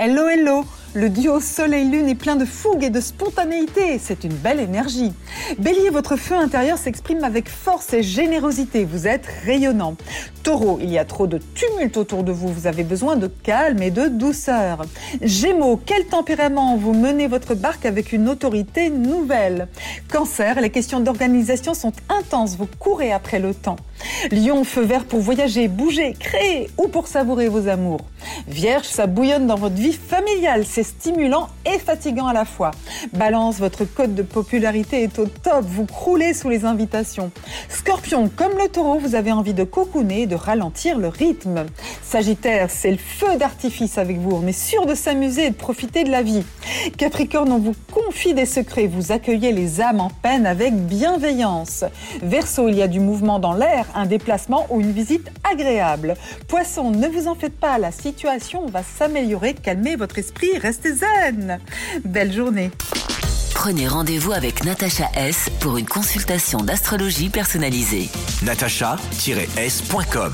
Hello, hello le duo Soleil-Lune est plein de fougue et de spontanéité. C'est une belle énergie. Bélier, votre feu intérieur s'exprime avec force et générosité. Vous êtes rayonnant. Taureau, il y a trop de tumulte autour de vous. Vous avez besoin de calme et de douceur. Gémeaux, quel tempérament vous menez votre barque avec une autorité nouvelle? Cancer, les questions d'organisation sont intenses. Vous courez après le temps. Lion, feu vert pour voyager, bouger, créer ou pour savourer vos amours. Vierge, ça bouillonne dans votre vie familiale, stimulant et fatigant à la fois. Balance, votre code de popularité est au top, vous croulez sous les invitations. Scorpion, comme le taureau, vous avez envie de cocooner, de ralentir le rythme. Sagittaire, c'est le feu d'artifice avec vous, on est sûr de s'amuser et de profiter de la vie. Capricorne, on vous confie des secrets, vous accueillez les âmes en peine avec bienveillance. Verseau, il y a du mouvement dans l'air, un déplacement ou une visite agréable. Poisson, ne vous en faites pas, la situation va s'améliorer, calmez votre esprit, restez zen. Belle journée. Prenez rendez-vous avec Natacha S pour une consultation d'astrologie personnalisée. natacha-s.com